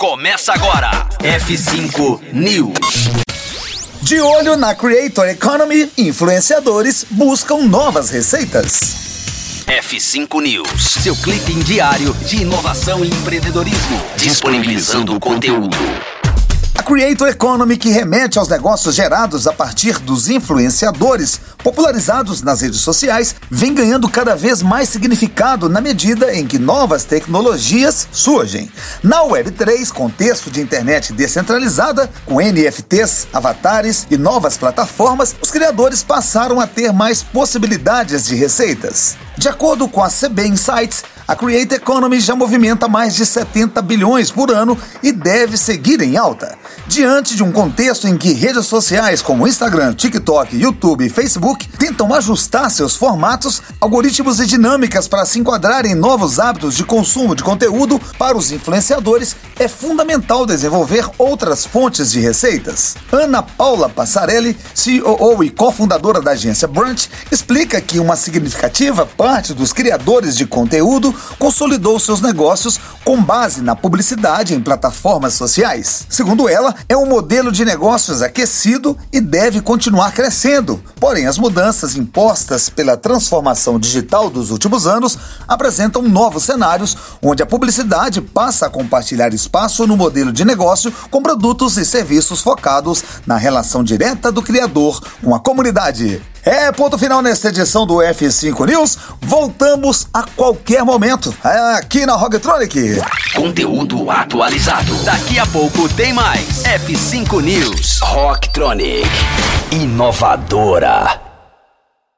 Começa agora. F5 News. De olho na Creator Economy, influenciadores buscam novas receitas. F5 News, seu clipe diário de inovação e empreendedorismo, disponibilizando o conteúdo. A Creator Economy, que remete aos negócios gerados a partir dos influenciadores, popularizados nas redes sociais, vem ganhando cada vez mais significado na medida em que novas tecnologias surgem. Na Web3, contexto de internet descentralizada, com NFTs, avatares e novas plataformas, os criadores passaram a ter mais possibilidades de receitas. De acordo com a CB Insights, a Create Economy já movimenta mais de 70 bilhões por ano e deve seguir em alta. Diante de um contexto em que redes sociais como Instagram, TikTok, YouTube e Facebook tentam ajustar seus formatos, algoritmos e dinâmicas para se enquadrar em novos hábitos de consumo de conteúdo para os influenciadores, é fundamental desenvolver outras fontes de receitas. Ana Paula Passarelli, CEO e cofundadora da agência Brunch, explica que uma significativa parte dos criadores de conteúdo consolidou seus negócios com base na publicidade em plataformas sociais. Segundo ela, é um modelo de negócios aquecido e deve continuar crescendo. Porém, as mudanças impostas pela transformação digital dos últimos anos apresentam novos cenários onde a publicidade passa a compartilhar espaço no modelo de negócio com produtos e serviços focados na relação direta do criador com a comunidade. É ponto final nesta edição do F5 News. Voltamos a qualquer momento aqui na Rocktronic. Conteúdo atualizado. Daqui a pouco tem mais. F5 News. Rocktronic. Inovadora.